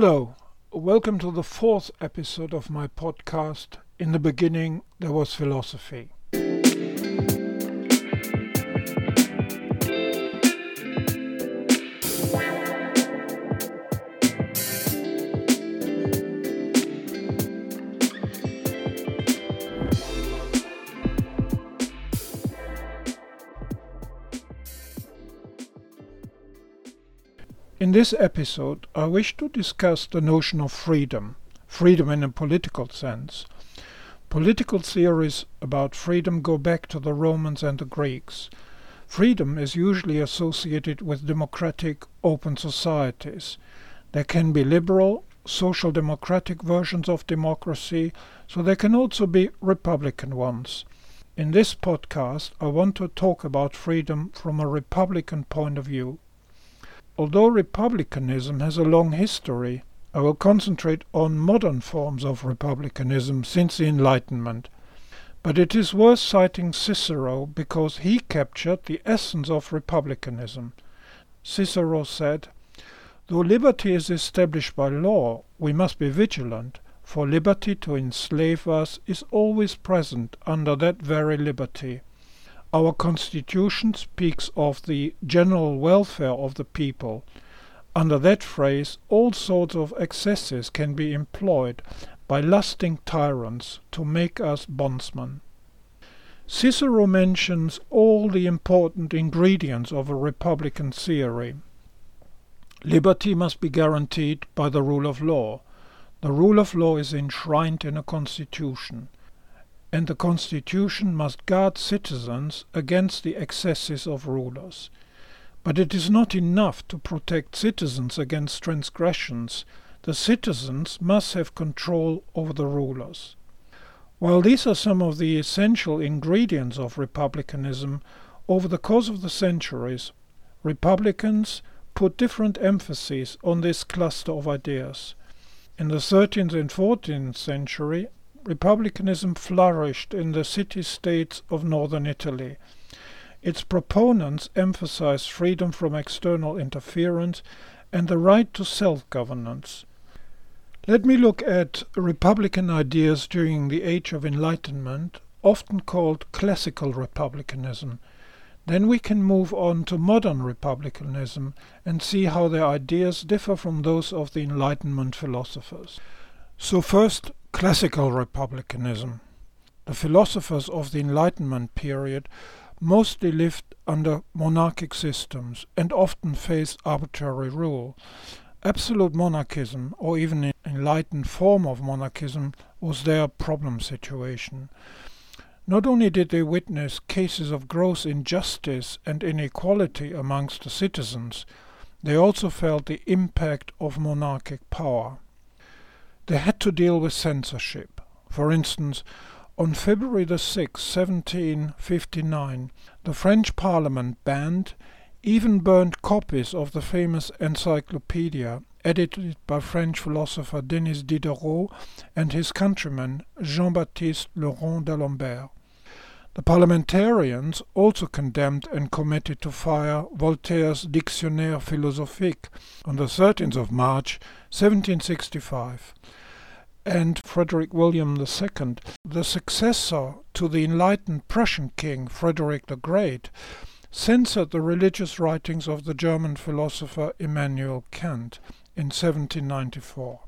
Hello, welcome to the fourth episode of my podcast. In the beginning, there was philosophy. In this episode, I wish to discuss the notion of freedom, freedom in a political sense. Political theories about freedom go back to the Romans and the Greeks. Freedom is usually associated with democratic, open societies. There can be liberal, social democratic versions of democracy, so there can also be republican ones. In this podcast, I want to talk about freedom from a republican point of view. Although republicanism has a long history, I will concentrate on modern forms of republicanism since the Enlightenment. But it is worth citing Cicero because he captured the essence of republicanism. Cicero said, Though liberty is established by law, we must be vigilant, for liberty to enslave us is always present under that very liberty. Our Constitution speaks of the general welfare of the people. Under that phrase, all sorts of excesses can be employed by lusting tyrants to make us bondsmen. Cicero mentions all the important ingredients of a republican theory. Liberty must be guaranteed by the rule of law. The rule of law is enshrined in a constitution and the constitution must guard citizens against the excesses of rulers. But it is not enough to protect citizens against transgressions. The citizens must have control over the rulers. While these are some of the essential ingredients of republicanism, over the course of the centuries, Republicans put different emphases on this cluster of ideas. In the 13th and 14th century, republicanism flourished in the city-states of northern Italy. Its proponents emphasized freedom from external interference and the right to self-governance. Let me look at republican ideas during the Age of Enlightenment, often called classical republicanism. Then we can move on to modern republicanism and see how their ideas differ from those of the Enlightenment philosophers. So first, classical republicanism. The philosophers of the Enlightenment period mostly lived under monarchic systems and often faced arbitrary rule. Absolute monarchism, or even an enlightened form of monarchism, was their problem situation. Not only did they witness cases of gross injustice and inequality amongst the citizens, they also felt the impact of monarchic power. They had to deal with censorship. For instance, on February the 6th, 1759, the French Parliament banned, even burned copies of the famous encyclopedia edited by French philosopher Denis Diderot and his countryman Jean-Baptiste Laurent d'Alembert. The parliamentarians also condemned and committed to fire Voltaire's Dictionnaire philosophique on the 13th of March 1765 and Frederick William II, the successor to the enlightened Prussian king Frederick the Great, censored the religious writings of the German philosopher Immanuel Kant in 1794.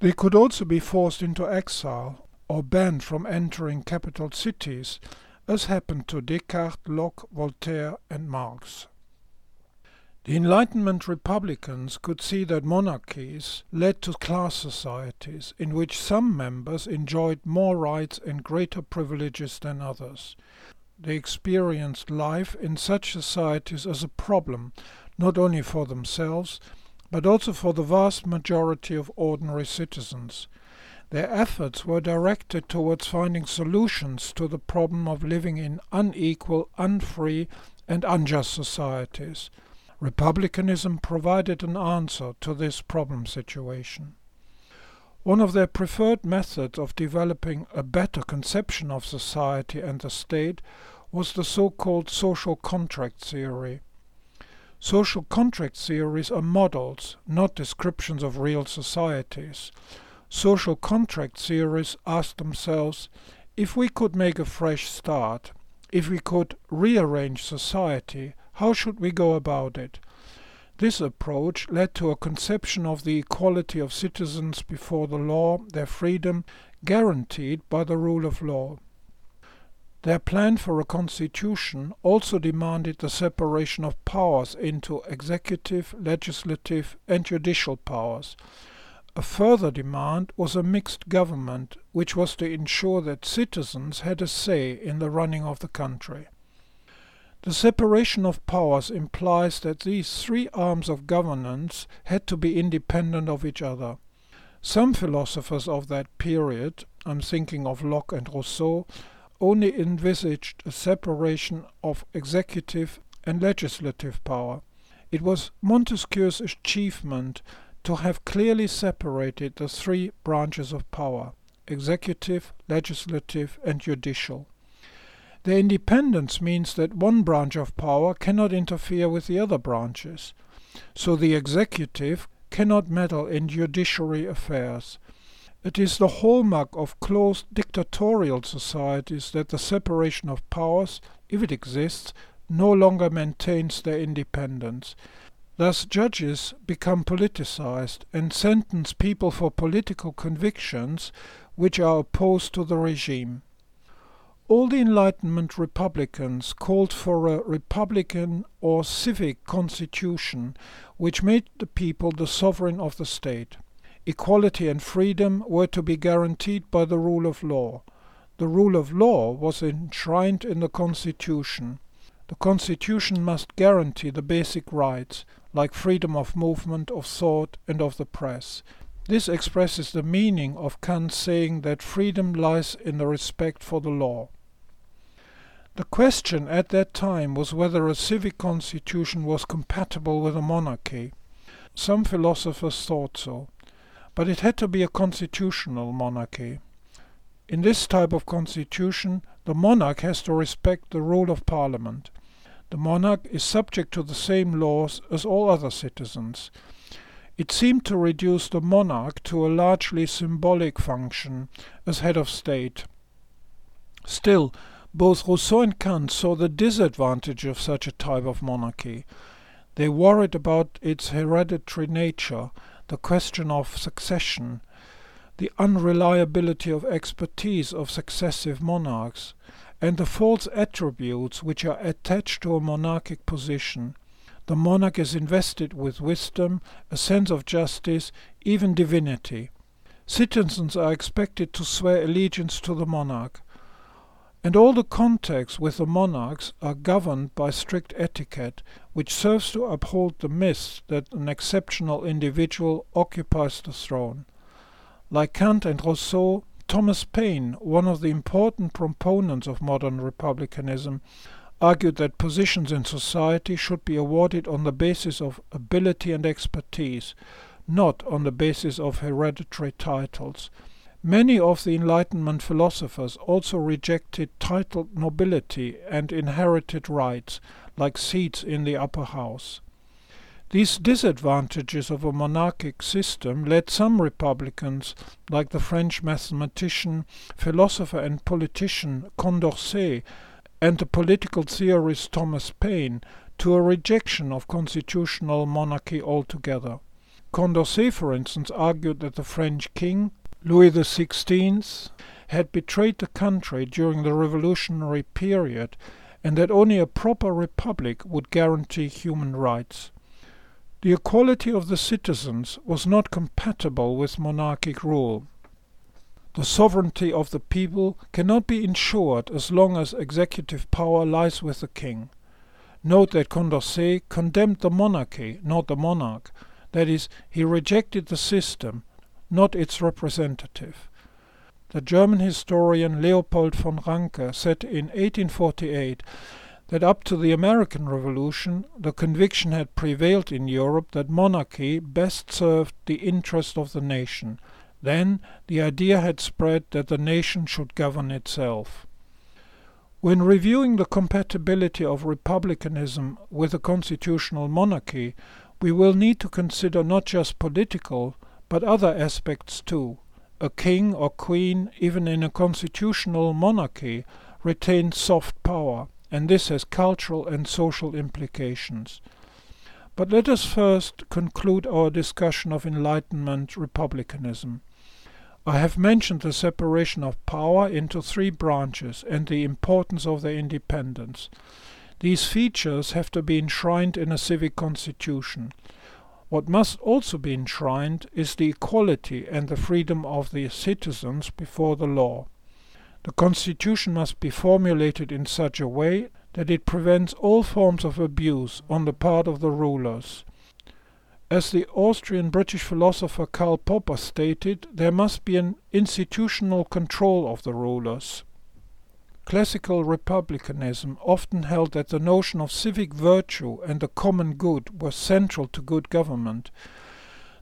They could also be forced into exile or banned from entering capital cities, as happened to Descartes, Locke, Voltaire, and Marx. The Enlightenment Republicans could see that monarchies led to class societies in which some members enjoyed more rights and greater privileges than others. They experienced life in such societies as a problem, not only for themselves, but also for the vast majority of ordinary citizens. Their efforts were directed towards finding solutions to the problem of living in unequal, unfree, and unjust societies. Republicanism provided an answer to this problem situation. One of their preferred methods of developing a better conception of society and the state was the so-called social contract theory. Social contract theories are models, not descriptions of real societies. Social contract theories ask themselves if we could make a fresh start, if we could rearrange society, how should we go about it? This approach led to a conception of the equality of citizens before the law, their freedom guaranteed by the rule of law. Their plan for a constitution also demanded the separation of powers into executive, legislative and judicial powers. A further demand was a mixed government, which was to ensure that citizens had a say in the running of the country. The separation of powers implies that these three arms of governance had to be independent of each other. Some philosophers of that period, I'm thinking of Locke and Rousseau, only envisaged a separation of executive and legislative power. It was Montesquieu's achievement to have clearly separated the three branches of power executive, legislative, and judicial. Their independence means that one branch of power cannot interfere with the other branches, so the executive cannot meddle in judiciary affairs. It is the hallmark of closed dictatorial societies that the separation of powers, if it exists, no longer maintains their independence. Thus judges become politicized and sentence people for political convictions which are opposed to the regime. All the Enlightenment Republicans called for a republican or civic constitution which made the people the sovereign of the state. Equality and freedom were to be guaranteed by the rule of law. The rule of law was enshrined in the Constitution. The Constitution must guarantee the basic rights, like freedom of movement, of thought, and of the press. This expresses the meaning of Kant's saying that freedom lies in the respect for the law. The question at that time was whether a civic constitution was compatible with a monarchy. Some philosophers thought so, but it had to be a constitutional monarchy. In this type of constitution, the monarch has to respect the rule of parliament. The monarch is subject to the same laws as all other citizens. It seemed to reduce the monarch to a largely symbolic function as head of state. Still, both Rousseau and Kant saw the disadvantage of such a type of monarchy. They worried about its hereditary nature, the question of succession, the unreliability of expertise of successive monarchs, and the false attributes which are attached to a monarchic position. The monarch is invested with wisdom, a sense of justice, even divinity. Citizens are expected to swear allegiance to the monarch. And all the contacts with the monarchs are governed by strict etiquette, which serves to uphold the myth that an exceptional individual occupies the throne. Like Kant and Rousseau, Thomas Paine, one of the important proponents of modern republicanism, argued that positions in society should be awarded on the basis of ability and expertise, not on the basis of hereditary titles. Many of the Enlightenment philosophers also rejected titled nobility and inherited rights, like seats in the upper house. These disadvantages of a monarchic system led some Republicans, like the French mathematician, philosopher and politician Condorcet and the political theorist Thomas Paine, to a rejection of constitutional monarchy altogether. Condorcet, for instance, argued that the French king, Louis XVI, had betrayed the country during the revolutionary period and that only a proper republic would guarantee human rights. The equality of the citizens was not compatible with monarchic rule. The sovereignty of the people cannot be ensured as long as executive power lies with the king. Note that Condorcet condemned the monarchy, not the monarch. That is, he rejected the system, not its representative. The German historian Leopold von Ranke said in 1848 that up to the American Revolution the conviction had prevailed in Europe that monarchy best served the interest of the nation. Then the idea had spread that the nation should govern itself. When reviewing the compatibility of republicanism with a constitutional monarchy, we will need to consider not just political, but other aspects too. A king or queen, even in a constitutional monarchy, retains soft power, and this has cultural and social implications. But let us first conclude our discussion of Enlightenment republicanism. I have mentioned the separation of power into three branches and the importance of their independence. These features have to be enshrined in a civic constitution. What must also be enshrined is the equality and the freedom of the citizens before the law. The constitution must be formulated in such a way that it prevents all forms of abuse on the part of the rulers. As the Austrian British philosopher Karl Popper stated, there must be an institutional control of the rulers. Classical republicanism often held that the notion of civic virtue and the common good was central to good government.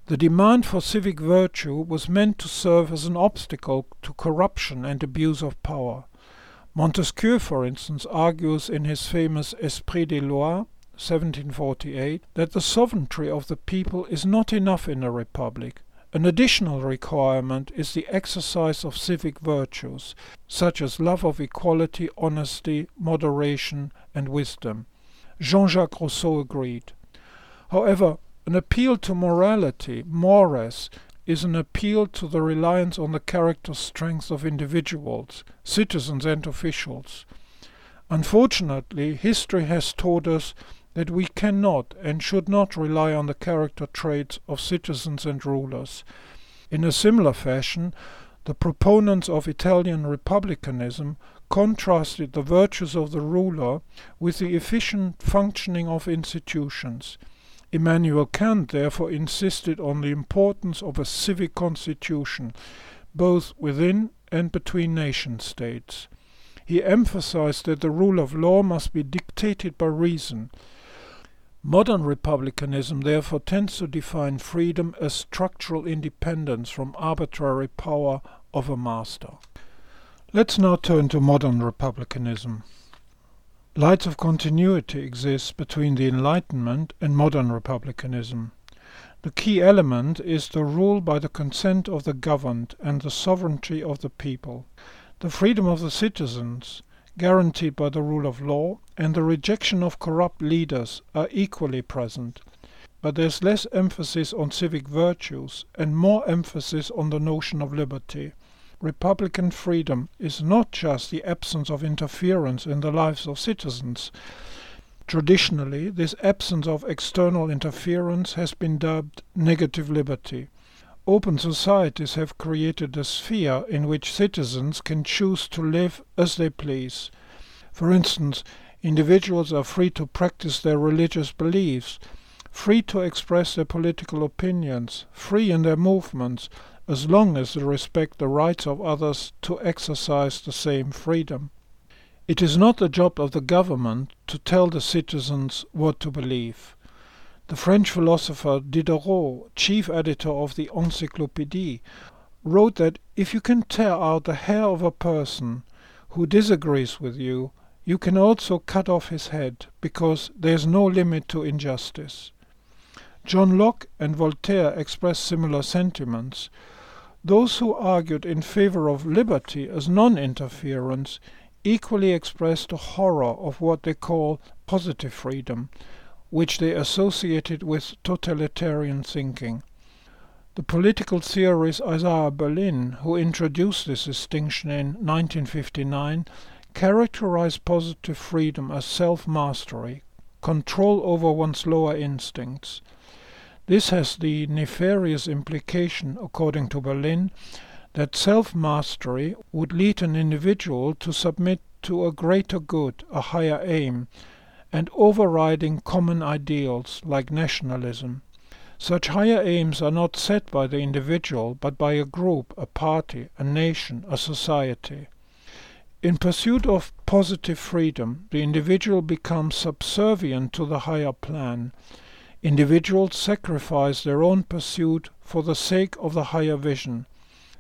The demand for civic virtue was meant to serve as an obstacle to corruption and abuse of power. Montesquieu, for instance, argues in his famous Esprit des Lois, 1748, that the sovereignty of the people is not enough in a republic. An additional requirement is the exercise of civic virtues, such as love of equality, honesty, moderation, and wisdom. Jean Jacques Rousseau agreed. However, an appeal to morality, mores, is an appeal to the reliance on the character strength of individuals, citizens and officials. Unfortunately, history has taught us that we cannot and should not rely on the character traits of citizens and rulers. In a similar fashion, the proponents of Italian republicanism contrasted the virtues of the ruler with the efficient functioning of institutions. Immanuel Kant therefore insisted on the importance of a civic constitution, both within and between nation states. He emphasized that the rule of law must be dictated by reason. Modern republicanism therefore tends to define freedom as structural independence from arbitrary power of a master. Let's now turn to modern republicanism. Lights of continuity exist between the Enlightenment and modern republicanism. The key element is the rule by the consent of the governed and the sovereignty of the people, the freedom of the citizens, guaranteed by the rule of law, and the rejection of corrupt leaders are equally present. But there's less emphasis on civic virtues and more emphasis on the notion of liberty. Republican freedom is not just the absence of interference in the lives of citizens. Traditionally, this absence of external interference has been dubbed negative liberty. Open societies have created a sphere in which citizens can choose to live as they please. For instance, individuals are free to practice their religious beliefs, free to express their political opinions, free in their movements, as long as they respect the rights of others to exercise the same freedom. It is not the job of the government to tell the citizens what to believe. The French philosopher Diderot, chief editor of the Encyclopédie, wrote that if you can tear out the hair of a person who disagrees with you, you can also cut off his head, because there is no limit to injustice. John Locke and Voltaire expressed similar sentiments. Those who argued in favor of liberty as non-interference equally expressed a horror of what they call positive freedom, which they associated with totalitarian thinking. The political theorist Isaiah Berlin, who introduced this distinction in 1959, characterized positive freedom as self-mastery, control over one's lower instincts, this has the nefarious implication, according to Berlin, that self-mastery would lead an individual to submit to a greater good, a higher aim, and overriding common ideals like nationalism. Such higher aims are not set by the individual, but by a group, a party, a nation, a society. In pursuit of positive freedom, the individual becomes subservient to the higher plan, Individuals sacrifice their own pursuit for the sake of the higher vision.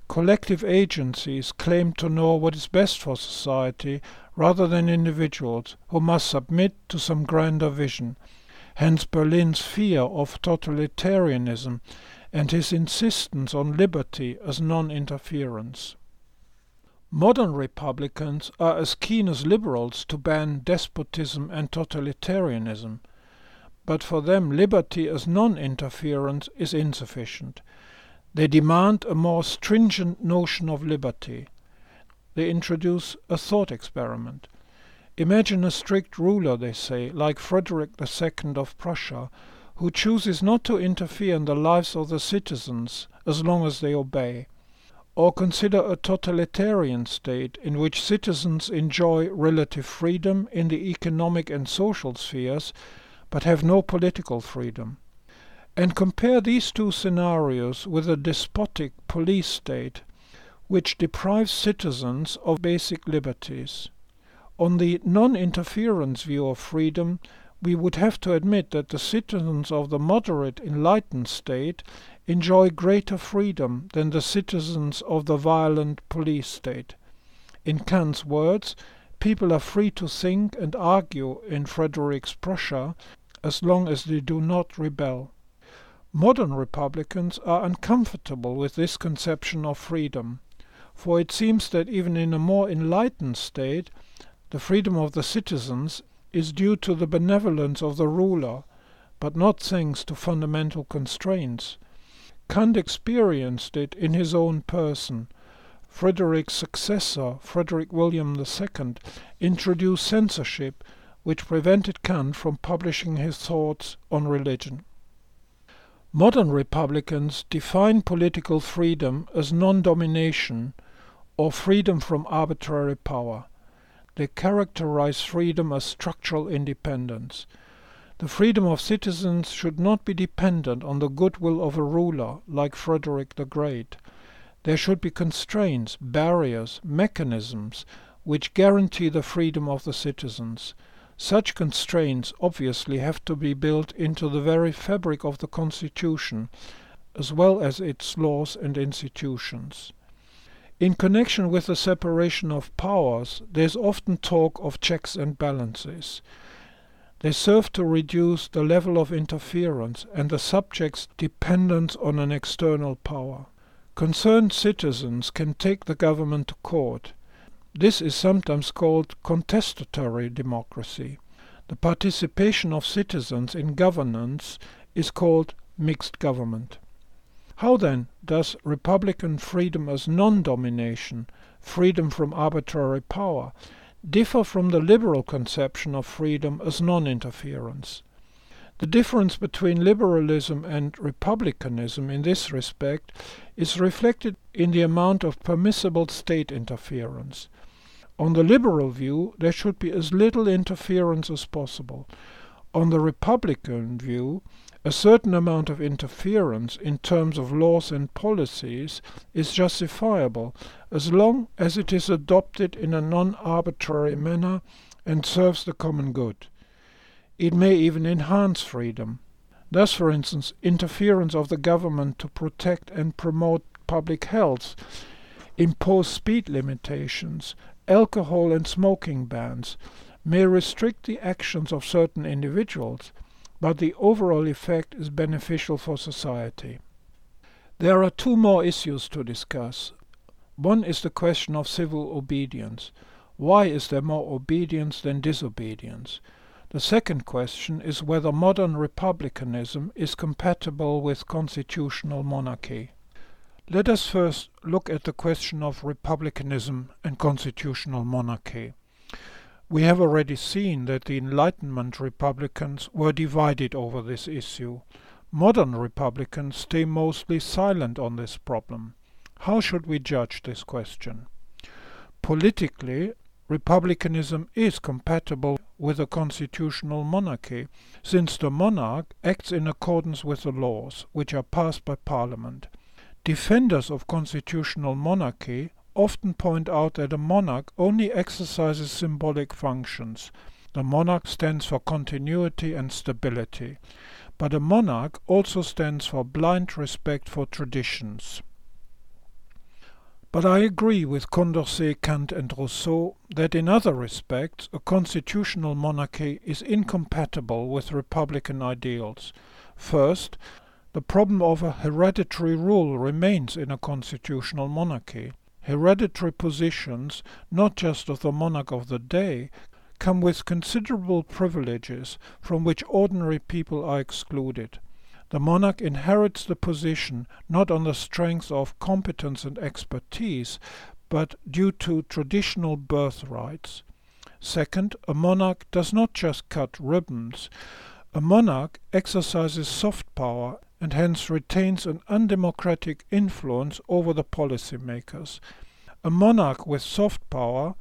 Collective agencies claim to know what is best for society rather than individuals who must submit to some grander vision. Hence Berlin's fear of totalitarianism and his insistence on liberty as non-interference. Modern Republicans are as keen as liberals to ban despotism and totalitarianism, but for them liberty as non-interference is insufficient. They demand a more stringent notion of liberty. They introduce a thought experiment. Imagine a strict ruler, they say, like Frederick II of Prussia, who chooses not to interfere in the lives of the citizens as long as they obey. Or consider a totalitarian state in which citizens enjoy relative freedom in the economic and social spheres, but have no political freedom. And compare these two scenarios with a despotic police state which deprives citizens of basic liberties. On the non-interference view of freedom, we would have to admit that the citizens of the moderate enlightened state enjoy greater freedom than the citizens of the violent police state. In Kant's words, people are free to think and argue in Frederick's Prussia as long as they do not rebel. Modern Republicans are uncomfortable with this conception of freedom, for it seems that even in a more enlightened state the freedom of the citizens is due to the benevolence of the ruler, but not thanks to fundamental constraints. Kant experienced it in his own person. Frederick's successor, Frederick William II, introduced censorship which prevented Kant from publishing his thoughts on religion. Modern Republicans define political freedom as non-domination or freedom from arbitrary power. They characterize freedom as structural independence. The freedom of citizens should not be dependent on the goodwill of a ruler like Frederick the Great. There should be constraints, barriers, mechanisms which guarantee the freedom of the citizens. Such constraints obviously have to be built into the very fabric of the Constitution, as well as its laws and institutions. In connection with the separation of powers, there is often talk of checks and balances. They serve to reduce the level of interference and the subject's dependence on an external power. Concerned citizens can take the government to court. This is sometimes called contestatory democracy. The participation of citizens in governance is called mixed government. How then does republican freedom as non-domination, freedom from arbitrary power, differ from the liberal conception of freedom as non-interference? The difference between liberalism and republicanism in this respect is reflected in the amount of permissible state interference. On the liberal view, there should be as little interference as possible. On the Republican view, a certain amount of interference in terms of laws and policies is justifiable as long as it is adopted in a non-arbitrary manner and serves the common good. It may even enhance freedom. Thus, for instance, interference of the government to protect and promote public health, impose speed limitations, alcohol and smoking bans may restrict the actions of certain individuals, but the overall effect is beneficial for society. There are two more issues to discuss. One is the question of civil obedience. Why is there more obedience than disobedience? The second question is whether modern republicanism is compatible with constitutional monarchy. Let us first look at the question of republicanism and constitutional monarchy. We have already seen that the Enlightenment Republicans were divided over this issue. Modern Republicans stay mostly silent on this problem. How should we judge this question? Politically, republicanism is compatible with a constitutional monarchy, since the monarch acts in accordance with the laws, which are passed by parliament. Defenders of constitutional monarchy often point out that a monarch only exercises symbolic functions. The monarch stands for continuity and stability, but a monarch also stands for blind respect for traditions. But I agree with Condorcet, Kant and Rousseau that in other respects a constitutional monarchy is incompatible with republican ideals. First, the problem of a hereditary rule remains in a constitutional monarchy. Hereditary positions, not just of the monarch of the day, come with considerable privileges from which ordinary people are excluded. The monarch inherits the position not on the strength of competence and expertise, but due to traditional birthrights. Second, a monarch does not just cut ribbons. A monarch exercises soft power and hence retains an undemocratic influence over the policymakers. A monarch with soft power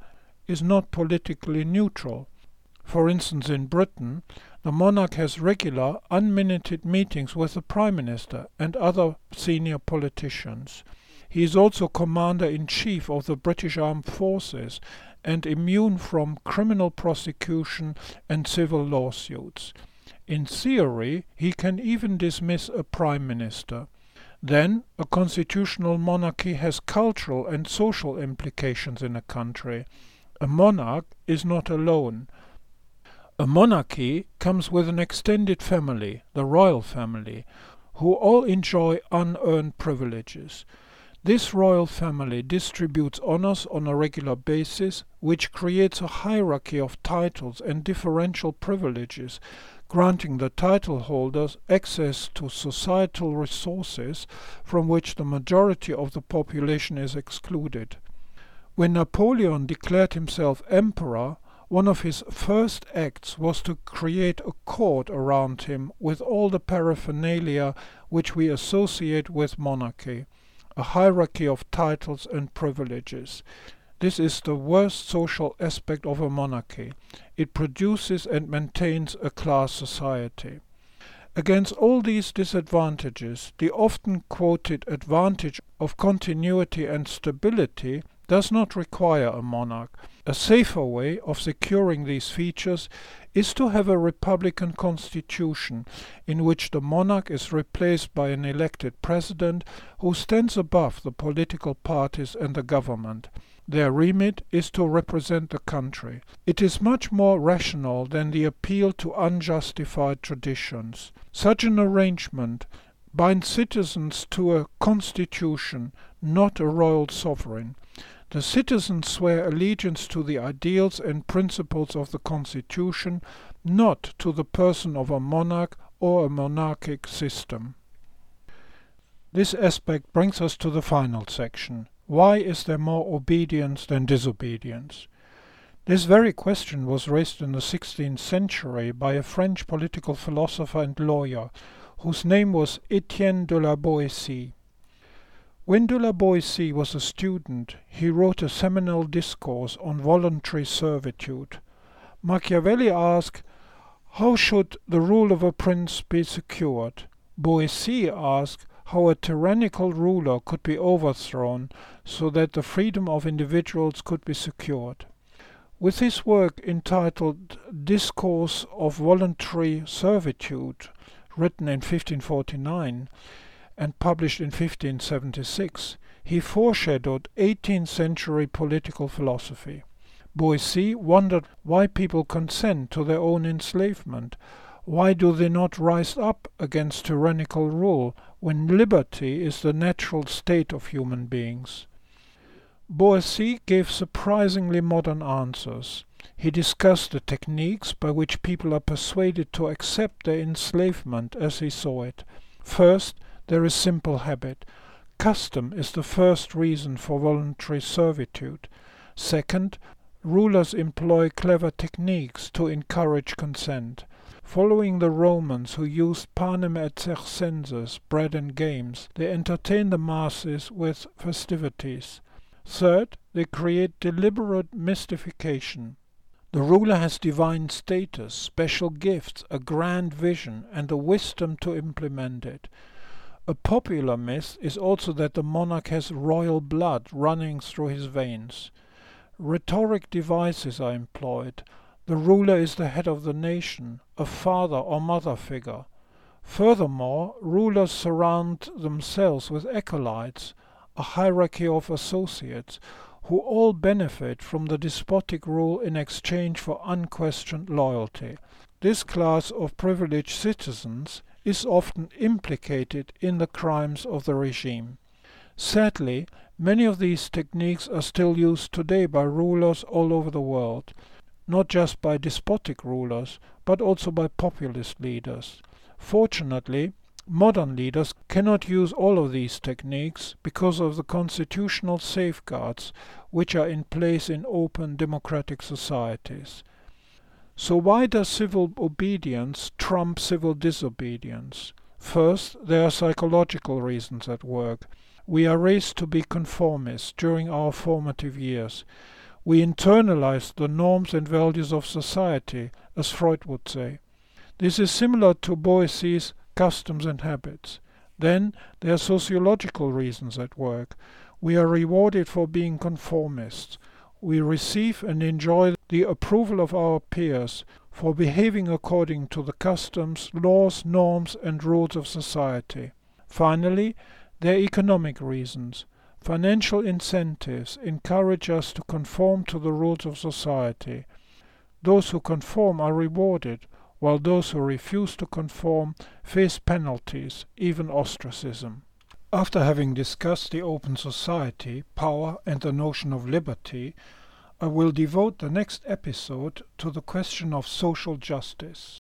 is not politically neutral. For instance, in Britain, the monarch has regular, unminuted meetings with the Prime Minister and other senior politicians. He is also Commander in Chief of the British Armed Forces and immune from criminal prosecution and civil lawsuits. In theory, he can even dismiss a Prime Minister. Then, a constitutional monarchy has cultural and social implications in a country. A monarch is not alone. A monarchy comes with an extended family, the royal family, who all enjoy unearned privileges. This royal family distributes honors on a regular basis, which creates a hierarchy of titles and differential privileges, granting the title holders access to societal resources from which the majority of the population is excluded. When Napoleon declared himself emperor, one of his first acts was to create a court around him with all the paraphernalia which we associate with monarchy, a hierarchy of titles and privileges. This is the worst social aspect of a monarchy. It produces and maintains a class society. Against all these disadvantages, the often quoted advantage of continuity and stability does not require a monarch. A safer way of securing these features is to have a republican constitution in which the monarch is replaced by an elected president who stands above the political parties and the government. Their remit is to represent the country. It is much more rational than the appeal to unjustified traditions. Such an arrangement binds citizens to a constitution, not a royal sovereign. The citizens swear allegiance to the ideals and principles of the Constitution, not to the person of a monarch or a monarchic system. This aspect brings us to the final section. Why is there more obedience than disobedience? This very question was raised in the 16th century by a French political philosopher and lawyer whose name was Etienne de la Boétie. When de la Boétie was a student, he wrote a seminal discourse on voluntary servitude. Machiavelli asked, How should the rule of a prince be secured? Boétie asked, how a tyrannical ruler could be overthrown so that the freedom of individuals could be secured. With his work entitled Discourse of Voluntary Servitude, written in 1549, and published in 1576, he foreshadowed 18th century political philosophy. Boétie wondered why people consent to their own enslavement. Why do they not rise up against tyrannical rule when liberty is the natural state of human beings? Boétie gave surprisingly modern answers. He discussed the techniques by which people are persuaded to accept their enslavement as he saw it. First, there is simple habit. Custom is the first reason for voluntary servitude. Second, rulers employ clever techniques to encourage consent. Following the Romans who used panem et circenses, bread and games, they entertain the masses with festivities. Third, they create deliberate mystification. The ruler has divine status, special gifts, a grand vision, and the wisdom to implement it. A popular myth is also that the monarch has royal blood running through his veins. Rhetoric devices are employed. The ruler is the head of the nation, a father or mother figure. Furthermore, rulers surround themselves with acolytes, a hierarchy of associates who all benefit from the despotic rule in exchange for unquestioned loyalty. This class of privileged citizens is often implicated in the crimes of the regime. Sadly, many of these techniques are still used today by rulers all over the world, not just by despotic rulers, but also by populist leaders. Fortunately, modern leaders cannot use all of these techniques because of the constitutional safeguards which are in place in open democratic societies. So why does civil obedience trump civil disobedience? First, there are psychological reasons at work. We are raised to be conformists during our formative years. We internalize the norms and values of society, as Freud would say. This is similar to Boétie's customs and habits. Then there are sociological reasons at work. We are rewarded for being conformists we receive and enjoy the approval of our peers for behaving according to the customs, laws, norms, and rules of society. Finally, there are economic reasons. Financial incentives encourage us to conform to the rules of society. Those who conform are rewarded, while those who refuse to conform face penalties, even ostracism. After having discussed the open society, power, and the notion of liberty, I will devote the next episode to the question of social justice.